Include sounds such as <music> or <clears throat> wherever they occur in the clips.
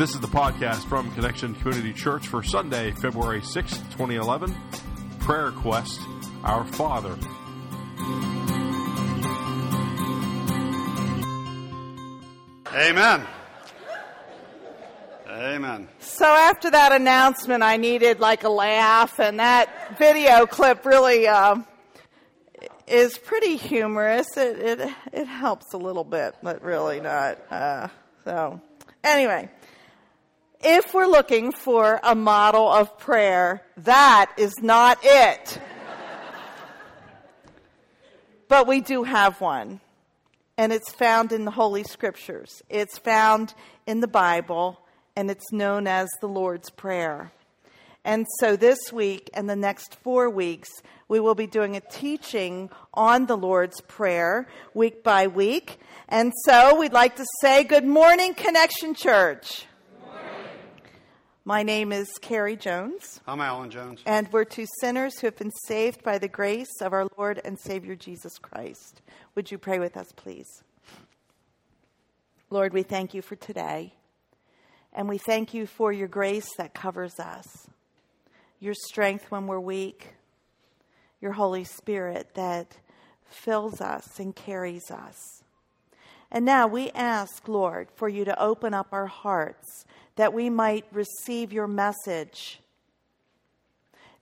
This is the podcast from Connection Community Church for Sunday, February 6th, 2011. Prayer Quest, Our Father. Amen. Amen. So after that announcement, I needed like a laugh, and that video clip really uh, is pretty humorous. It, it it helps a little bit, but really not. Uh, so anyway, if we're looking for a model of prayer, that is not it. but we do have one, and it's found in the Holy Scriptures. It's found in the Bible and it's known as the Lord's Prayer. And so this week and the next four weeks, we will be doing a teaching on the Lord's Prayer week by week. And so we'd like to say, Good morning, Connection Church. My name is Carrie Jones. I'm Alan Jones. And we're two sinners who have been saved by the grace of our Lord and Savior Jesus Christ. Would you pray with us, please? Lord, we thank you for today. And we thank you for your grace that covers us, your strength when we're weak, your Holy Spirit that fills us and carries us. And now we ask, Lord, for you to open up our hearts that we might receive your message,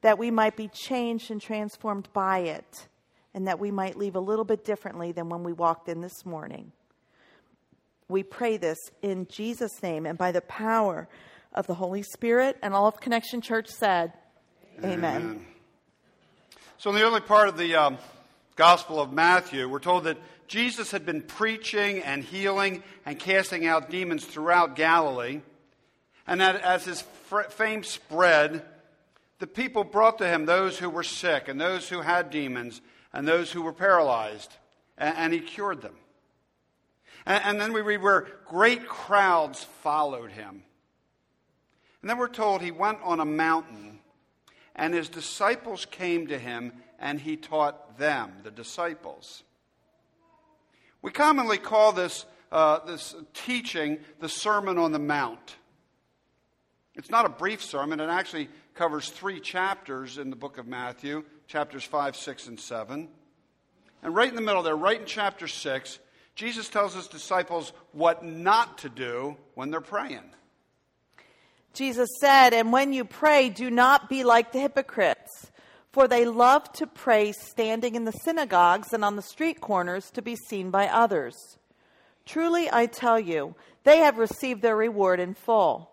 that we might be changed and transformed by it, and that we might leave a little bit differently than when we walked in this morning. We pray this in Jesus' name and by the power of the Holy Spirit. And all of Connection Church said, Amen. Amen. So, in the early part of the um, Gospel of Matthew, we're told that Jesus had been preaching and healing and casting out demons throughout Galilee. And that as his fame spread, the people brought to him those who were sick and those who had demons and those who were paralyzed, and, he cured them. And, and then we read where great crowds followed him. And then we're told he went on a mountain, and his disciples came to him, and he taught them, the disciples. We commonly call this, uh, this teaching the Sermon on the Mount. It's not a brief sermon, it actually covers three chapters in the book of Matthew chapters 5, 6, and 7. And right in the middle there, right in chapter 6, Jesus tells his disciples what not to do when they're praying. Jesus said, And when you pray, do not be like the hypocrites, for they love to pray standing in the synagogues and on the street corners to be seen by others. Truly, I tell you, they have received their reward in full.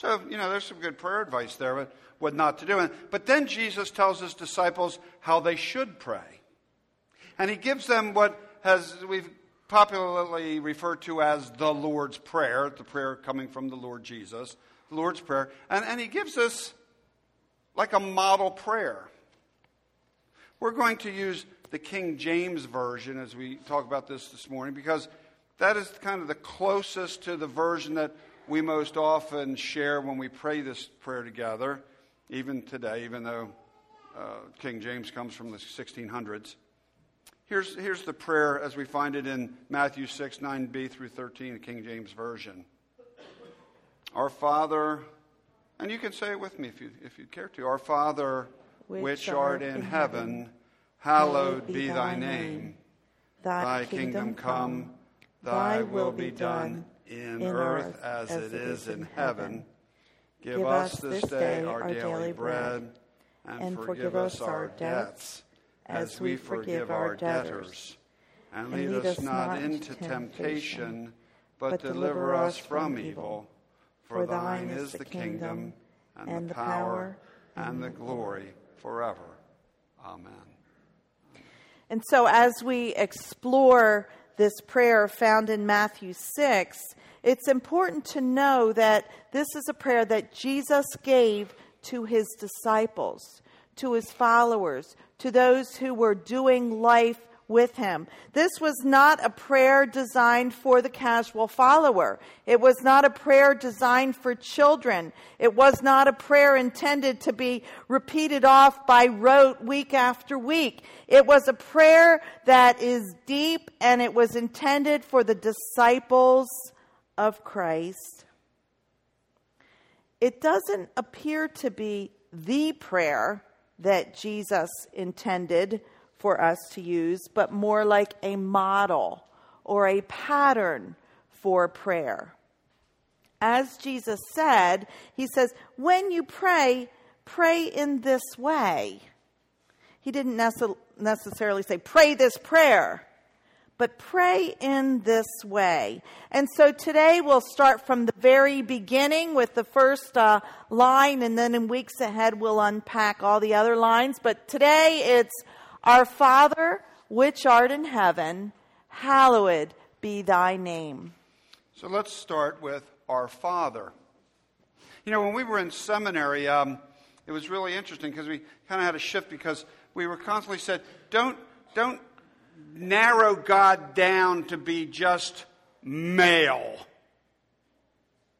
So, you know, there's some good prayer advice there, but what not to do. But then Jesus tells his disciples how they should pray. And he gives them what has, we've popularly referred to as the Lord's Prayer, the prayer coming from the Lord Jesus, the Lord's Prayer. And, and he gives us like a model prayer. We're going to use the King James Version as we talk about this this morning because that is kind of the closest to the version that we most often share when we pray this prayer together, even today, even though uh, King James comes from the 1600s. Here's, here's the prayer as we find it in Matthew 6, 9b through 13, the King James Version. Our Father, and you can say it with me if you, if you care to. Our Father, which, which art in heaven, hallowed be thy name. Thy kingdom come, thy will be done in earth as it is in heaven. Give us this day our daily bread, and forgive us our debts as we forgive our debtors. And lead us not into temptation, but deliver us from evil. For thine is the kingdom, and the power, and the glory forever. Amen. And so, as we explore this prayer found in Matthew 6, it's important to know that this is a prayer that Jesus gave to his disciples to his followers, to those who were doing life with him. This was not a prayer designed for the casual follower. It was not a prayer designed for children. It was not a prayer intended to be repeated off by rote week after week. It was a prayer that is deep and it was intended for the disciples of Christ. It doesn't appear to be the prayer that Jesus intended for us to use, but more like a model or a pattern for prayer. As Jesus said, He says, when you pray, pray in this way. He didn't nece- necessarily say, pray this prayer, but pray in this way. And so today we'll start from the very beginning with the first uh, line, and then in weeks ahead we'll unpack all the other lines. But today it's, our Father, which art in heaven, hallowed be thy name. So let's start with our Father. You know, when we were in seminary, um, it was really interesting because we kind of had a shift because we were constantly said, don't, don't narrow God down to be just male.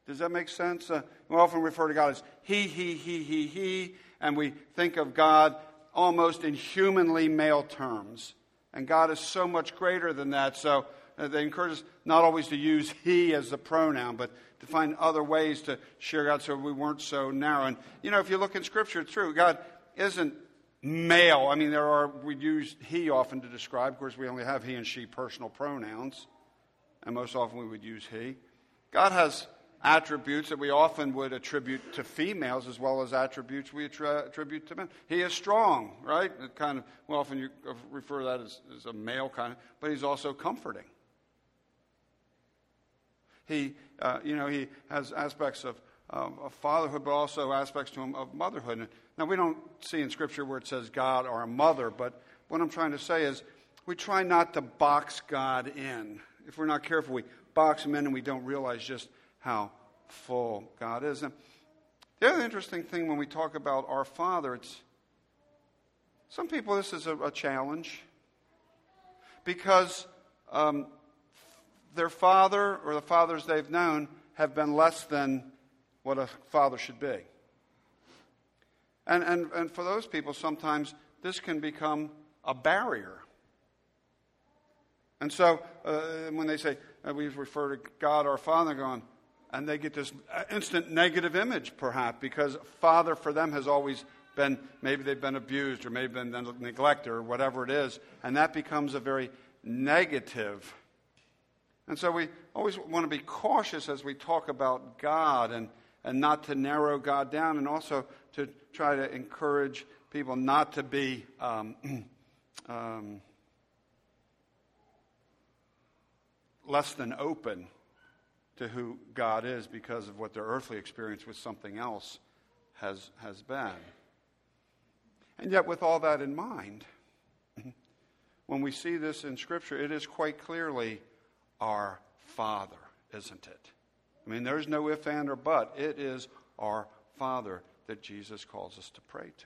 Does that make sense? Uh, we often refer to God as he, he, he, he, he, and we think of God almost in humanly male terms. And God is so much greater than that. So uh, they encourage us not always to use he as the pronoun, but to find other ways to share God so we weren't so narrow. And, you know, if you look in Scripture, it's true. God isn't male. I mean, there are, we use he often to describe. Of course, we only have he and she personal pronouns. And most often we would use he. God has attributes that we often would attribute to females as well as attributes we attribute to men. He is strong, right? Kind of, well, often you refer to that as, as a male kind of, but he's also comforting. He, uh, you know, he has aspects of, um, of fatherhood, but also aspects to him of motherhood. Now, we don't see in Scripture where it says God or a mother, but what I'm trying to say is we try not to box God in. If we're not careful, we box him in and we don't realize just how full God is. And the other interesting thing when we talk about our Father, it's some people this is a, a challenge because um, their father or the fathers they've known have been less than what a father should be. And, and, and for those people, sometimes this can become a barrier. And so uh, when they say, uh, we refer to God our Father, going, and they get this instant negative image, perhaps, because father for them has always been maybe they've been abused or maybe been neglected or whatever it is, and that becomes a very negative. And so we always want to be cautious as we talk about God and, and not to narrow God down, and also to try to encourage people not to be. Um, <clears throat> um, less than open to who God is because of what their earthly experience with something else has, has been. And yet, with all that in mind, <laughs> when we see this in Scripture, it is quite clearly our Father, isn't it? I mean, there's no if, and, or but. It is our Father that Jesus calls us to pray to.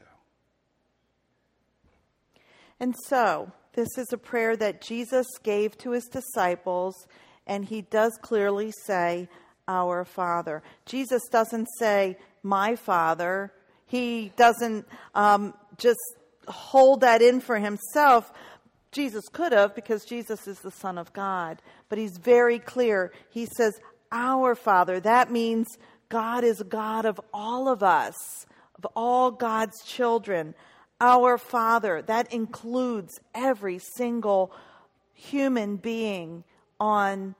And so, this is a prayer that Jesus gave to his disciples and he does clearly say, Our Father. Jesus doesn't say, My Father. He doesn't um, just hold that in for himself. Jesus could have because Jesus is the Son of God. But he's very clear. He says, Our Father. That means God is God of all of us, of all God's children. Our Father. That includes every single human being on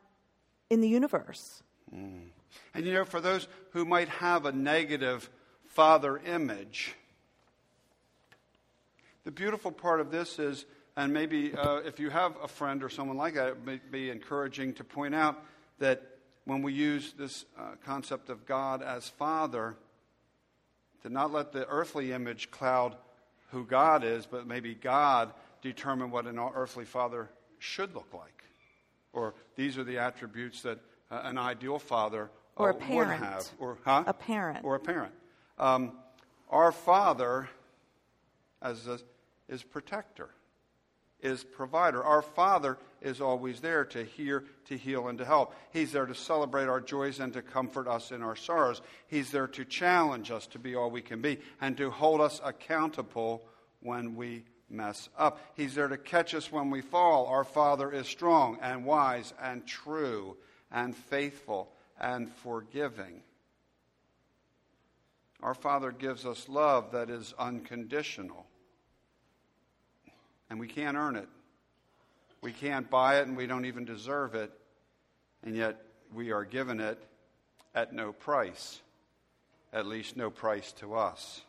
in the universe. Mm. And you know, for those who might have a negative father image, the beautiful part of this is, and maybe uh, if you have a friend or someone like that, it may be encouraging to point out that when we use this uh, concept of God as Father, to not let the earthly image cloud who God is, but maybe God determine what an earthly father should look like or these are the attributes that uh, an ideal father uh, or a parent. would have, or huh? a parent, or a parent. Um, our Father as a, is protector, is provider. Our Father is always there to hear, to heal, and to help. He's there to celebrate our joys and to comfort us in our sorrows. He's there to challenge us to be all we can be and to hold us accountable when we mess up. He's there to catch us when we fall. Our Father is strong and wise and true and faithful and forgiving. Our Father gives us love that is unconditional. And we can't earn it. We can't buy it, and we don't even deserve it. And yet, we are given it at no price, at least no price to us.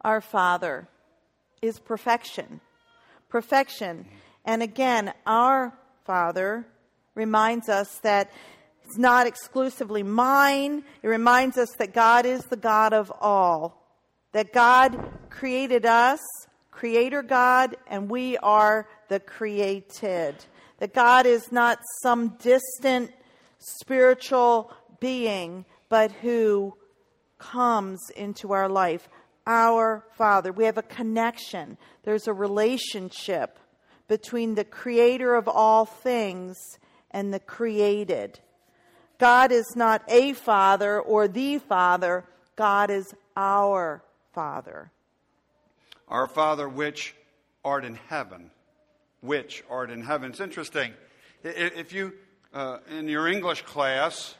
Our Father is perfection. Perfection. And again, our Father reminds us that it's not exclusively mine. It reminds us that God is the God of all, that God created us, Creator God, and we are the created. That God is not some distant spiritual being, but who comes into our life. Our Father. We have a connection, there's a relationship between the Creator of all things and the created. God is not a father or the father, God is our Father. Our Father, which art in heaven. Which art in heaven. It's interesting. If you, uh, in your English class,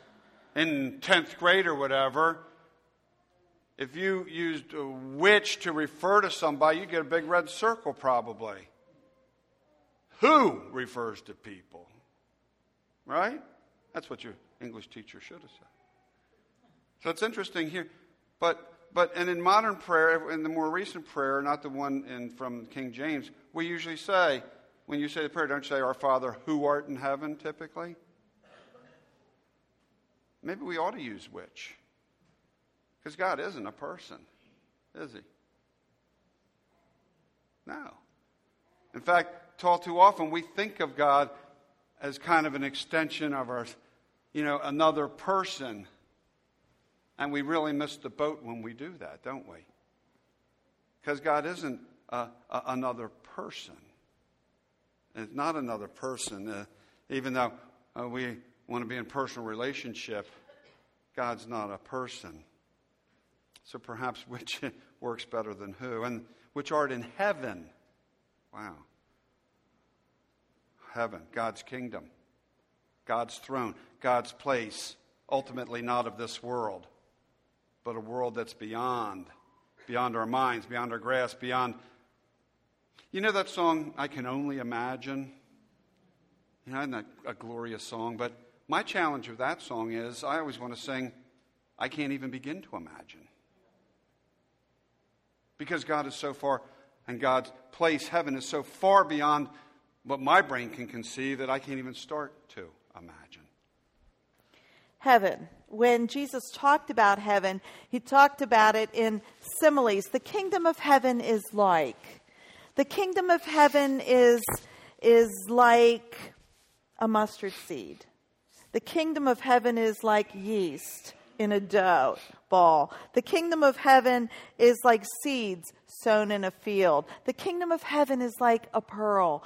in 10th grade or whatever, if you used which to refer to somebody, you get a big red circle probably. Who refers to people? Right? That's what your English teacher should have said. So it's interesting here. But, but and in modern prayer, in the more recent prayer, not the one in, from King James, we usually say, when you say the prayer, don't you say, Our Father who art in heaven, typically? Maybe we ought to use which. Because God isn't a person, is he? No. In fact, all too often we think of God as kind of an extension of our, you know, another person. And we really miss the boat when we do that, don't we? Because God isn't another person. It's not another person. Uh, even though uh, we want to be in personal relationship, God's not a person. So perhaps <laughs> which works better than who? And which art in heaven. Wow heaven, God's kingdom, God's throne, God's place, ultimately not of this world, but a world that's beyond, beyond our minds, beyond our grasp, beyond. You know that song, I Can Only Imagine? You know, isn't a glorious song? But my challenge with that song is I always want to sing, I can't even begin to imagine. Because God is so far, and God's place, heaven, is so far beyond what my brain can conceive that I can't even start to imagine. Heaven. When Jesus talked about heaven, he talked about it in similes. The kingdom of heaven is like. The kingdom of heaven is, is like a mustard seed. The kingdom of heaven is like yeast in a dough ball. The kingdom of heaven is like seeds sown in a field. The kingdom of heaven is like a pearl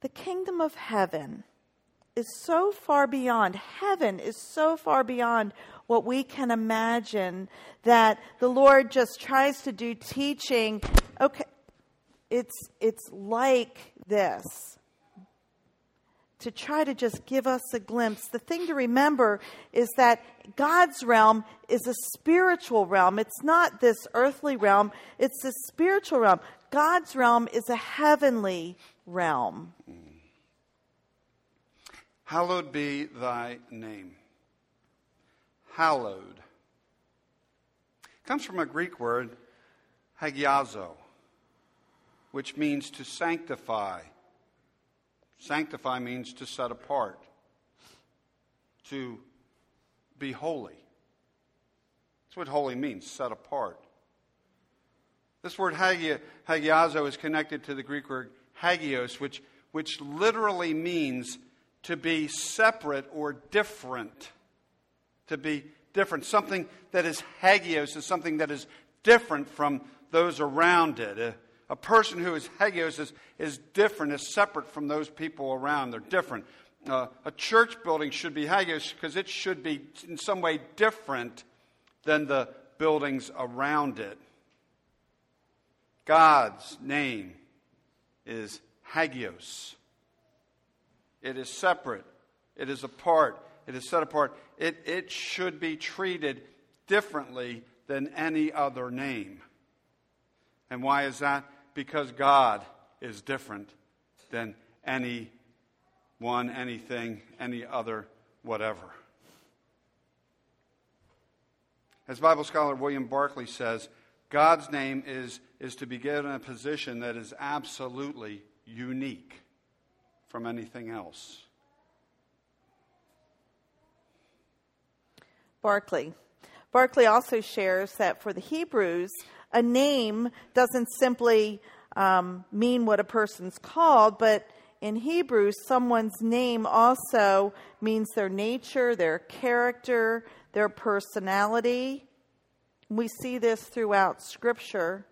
the kingdom of heaven is so far beyond, heaven is so far beyond what we can imagine that the Lord just tries to do teaching. Okay, it's, it's like this to try to just give us a glimpse. The thing to remember is that God's realm is a spiritual realm. It's not this earthly realm, it's a spiritual realm. God's realm is a heavenly realm. Hallowed be thy name. Hallowed. It comes from a Greek word, hagiazo, which means to sanctify. Sanctify means to set apart, to be holy. That's what holy means, set apart. This word hagiazo is connected to the Greek word hagios, which, which literally means to be separate or different. To be different. Something that is hagios is something that is different from those around it. Uh, A, person who is hagios is, is different, is separate from those people around. They're different. Uh, a church building should be hagios because it should be in some way different than the buildings around it. God's name is hagios. It is separate. It is apart. It is set apart. It, it should be treated differently than any other name. And why is that? Because God is different than any one, anything, any other, whatever. As Bible scholar William Barclay says, God's name is, is to be given a position that is absolutely unique from anything else. Barclay. Barclay also shares that for the Hebrews, a name doesn't simply um, mean what a person's called, but in Hebrew, someone's name also means their nature, their character, their personality. We see this throughout Scripture.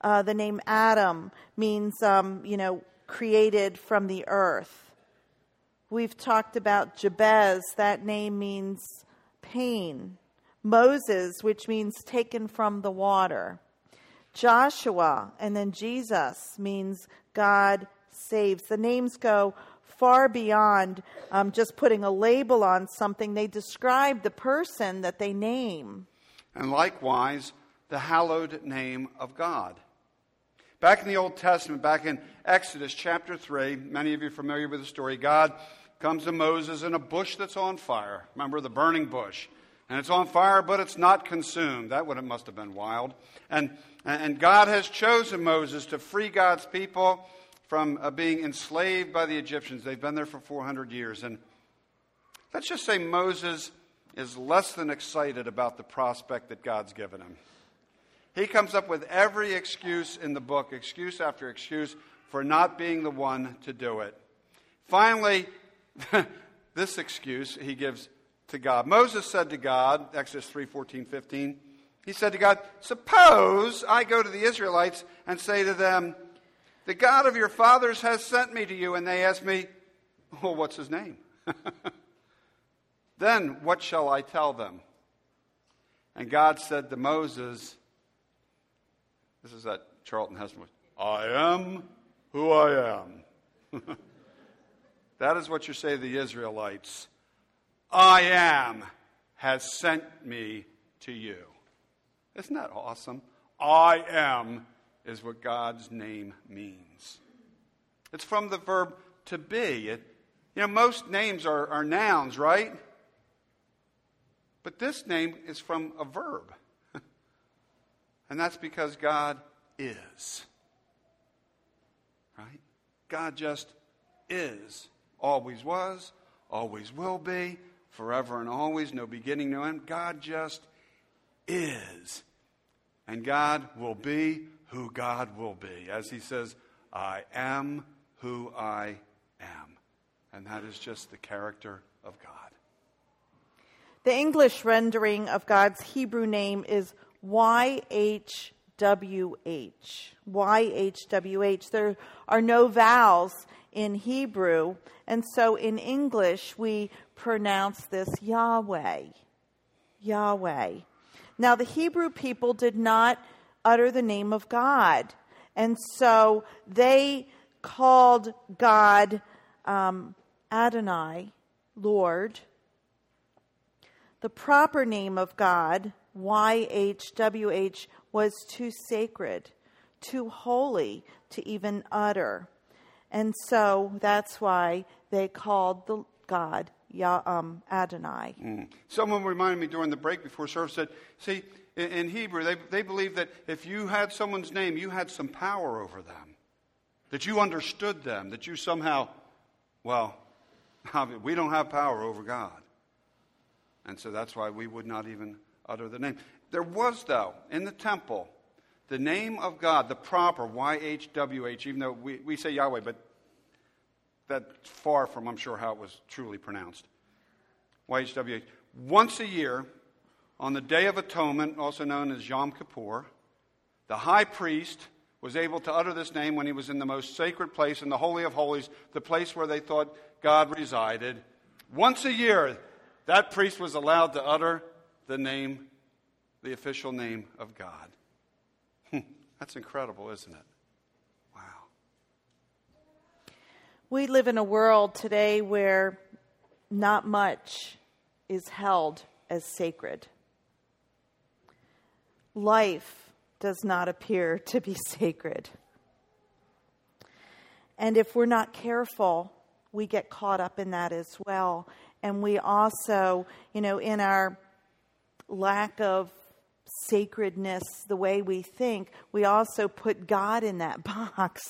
Uh, the name Adam means, um, you know, created from the earth. We've talked about Jabez, that name means pain. Moses, which means taken from the water. Joshua, and then Jesus means God saves. The names go far beyond um, just putting a label on something, they describe the person that they name. And likewise, the hallowed name of God. Back in the Old Testament, back in Exodus chapter 3, many of you are familiar with the story. God comes to Moses in a bush that's on fire. Remember the burning bush? And it's on fire, but it's not consumed. That would have must have been wild. And, and God has chosen Moses to free God's people from uh, being enslaved by the Egyptians. They've been there for 400 years. And let's just say Moses is less than excited about the prospect that God's given him. He comes up with every excuse in the book, excuse after excuse, for not being the one to do it. Finally, <laughs> this excuse he gives to God. Moses said to God, Exodus 3 14, 15, he said to God, Suppose I go to the Israelites and say to them, the God of your fathers has sent me to you. And they ask me, Well, what's his name? <laughs> then what shall I tell them? And God said to Moses, This is that Charlton Heston I am who I am. <laughs> that is what you say to the Israelites. I am has sent me to you. Isn't that awesome? I am is what God's name means. It's from the verb to be. It, you know, most names are, are nouns, right? But this name is from a verb. <laughs> and that's because God is. Right? God just is. Always was, always will be, forever and always, no beginning, no end. God just is. And God will be who God will be. As he says, I am who I am. And that is just the character of God. The English rendering of God's Hebrew name is YHWH. YHWH. There are no vowels in Hebrew, and so in English we pronounce this Yahweh. Yahweh. Now, the Hebrew people did not utter the name of God. And so they called God um, Adonai, Lord. The proper name of God, YHWH, was too sacred, too holy to even utter. And so that's why they called the God Yah, um, Adonai. Mm. Someone reminded me during the break before service said, see, in, in Hebrew, they, they believed that if you had someone's name, you had some power over them, that you understood them, that you somehow, well, <laughs> we don't have power over God. And so that's why we would not even utter the name. There was, though, in the temple, the name of God, the proper YHWH, even though we, we say Yahweh, but that's far from, I'm sure, how it was truly pronounced. YHWH. Once a year, on the Day of Atonement, also known as Yom Kippur, The high priest was able to utter this name when he was in the most sacred place, in the Holy of Holies, the place where they thought God resided. Once a year, that priest was allowed to utter the name, the official name of God. <laughs> That's incredible, isn't it? Wow. We live in a world today where not much is held as sacred. Life does not appear <laughs> to be sacred. And if we're not careful, we get caught up in that as well. And we also, you know, in our lack of sacredness, the way we think, we also put God in that <laughs> box.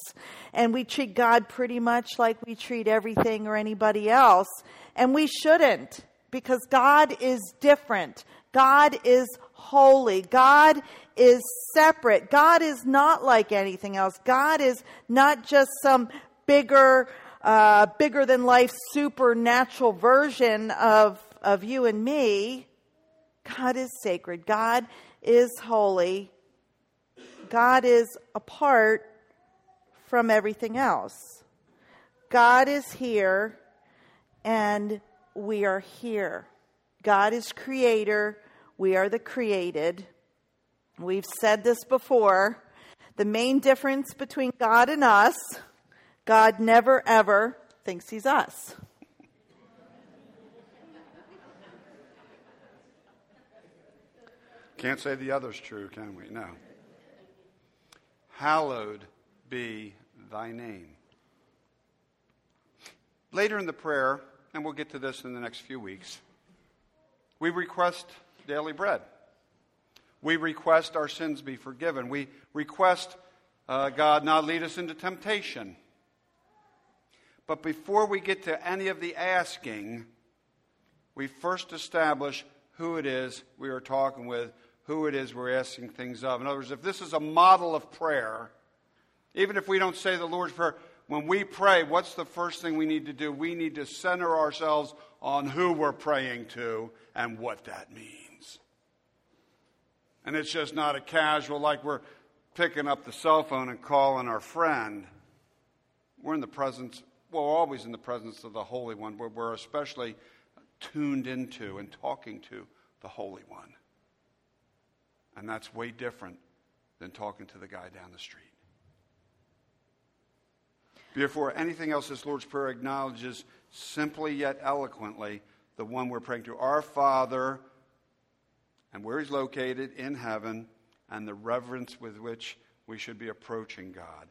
And we treat God pretty much like we treat everything or anybody else. And we shouldn't, because God is different. God is holy. God is separate. God is not like anything else. God is not just some bigger, uh, bigger than life supernatural version of, of you and me. God is sacred. God is holy. God is apart from everything else. God is here and we are here. God is creator. We are the created. We've said this before. The main difference between God and us, God never ever thinks he's us. Can't say the other's true, can we? No. Hallowed be thy name. Later in the prayer, and we'll get to this in the next few weeks, we request daily bread. We request our sins be forgiven. We request uh, God not lead us into temptation. But before we get to any of the asking, we first establish who it is we are talking with who it is we're asking things of. In other words, if this is a model of prayer, even if we don't say the Lord's Prayer, when we pray, what's the first thing we need to do? We need to center ourselves on who we're praying to and what that means. And it's just not a casual, like we're picking up the cell phone and calling our friend. We're in the presence, well, we're always in the presence of the Holy One, we're especially tuned into and talking to the Holy One. And that's way different than talking to the guy down the street. Before anything else, this Lord's Prayer acknowledges simply yet eloquently the one we're praying to our Father and where He's located in heaven and the reverence with which we should be approaching God.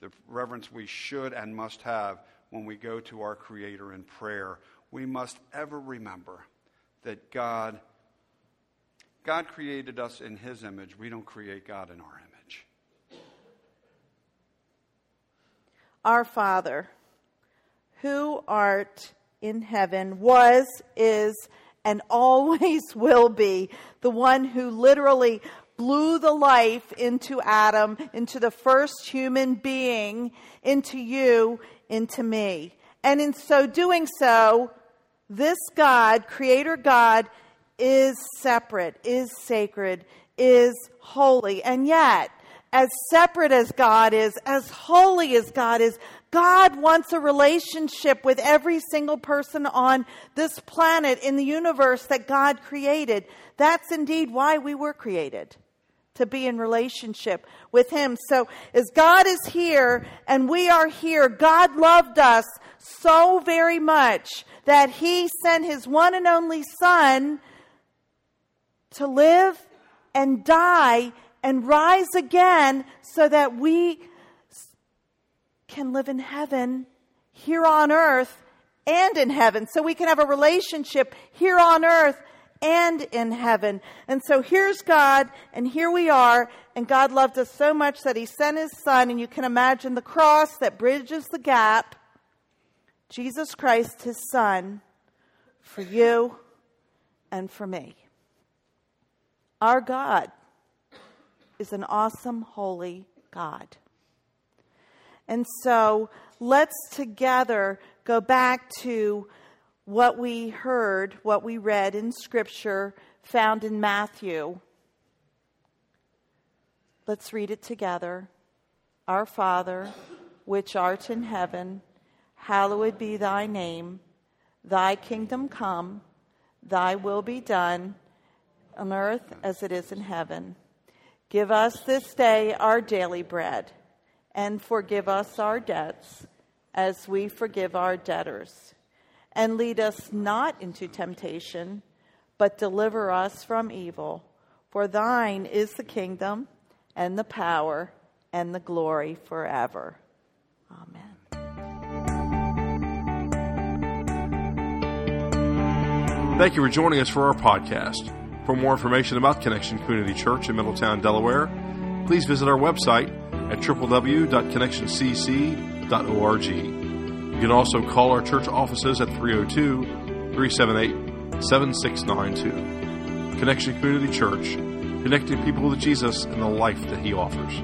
The reverence we should and must have when we go to our Creator in prayer. We must ever remember that God God created us in His image. We don't create God in our image. Our Father, who art in heaven, was, is, and always <laughs> will be the one who literally blew the life into Adam, into the first human being, into you, into me. And in so doing so, this God, Creator God, is separate, is sacred, is holy. And yet, as separate as God is, as holy as God is, God wants a relationship with every single person on this planet in the universe that God created. That's indeed why we were created. To be in relationship with Him. So, as God is here and we are here, God loved us so very much that He sent His one and only Son to live and die and rise again so that we can live in heaven here on earth and in heaven. So we can have a relationship here on earth and in heaven. And so here's God, and here we are. And God loved us so much that He sent His Son, and you can imagine the cross that bridges the gap. Jesus Christ, His Son, for you and for me. Our God is an awesome, holy God. And so let's together go back to what we heard, what we read in Scripture found in Matthew. Let's read it together. Our Father, which art in heaven, hallowed be thy name. Thy kingdom come, thy will be done on earth as it is in heaven. Give us this day our daily bread, and forgive us our debts as we forgive our debtors. And lead us not into temptation, but deliver us from evil. For thine is the kingdom and the power and the glory forever. Amen. Thank you for joining us for our podcast. For more information about Connection Community Church in Middletown, Delaware, please visit our website at www.connectioncc.org. You can also call our church offices at 302 378 7692. Connection Community Church, connecting people with Jesus and the life that He offers.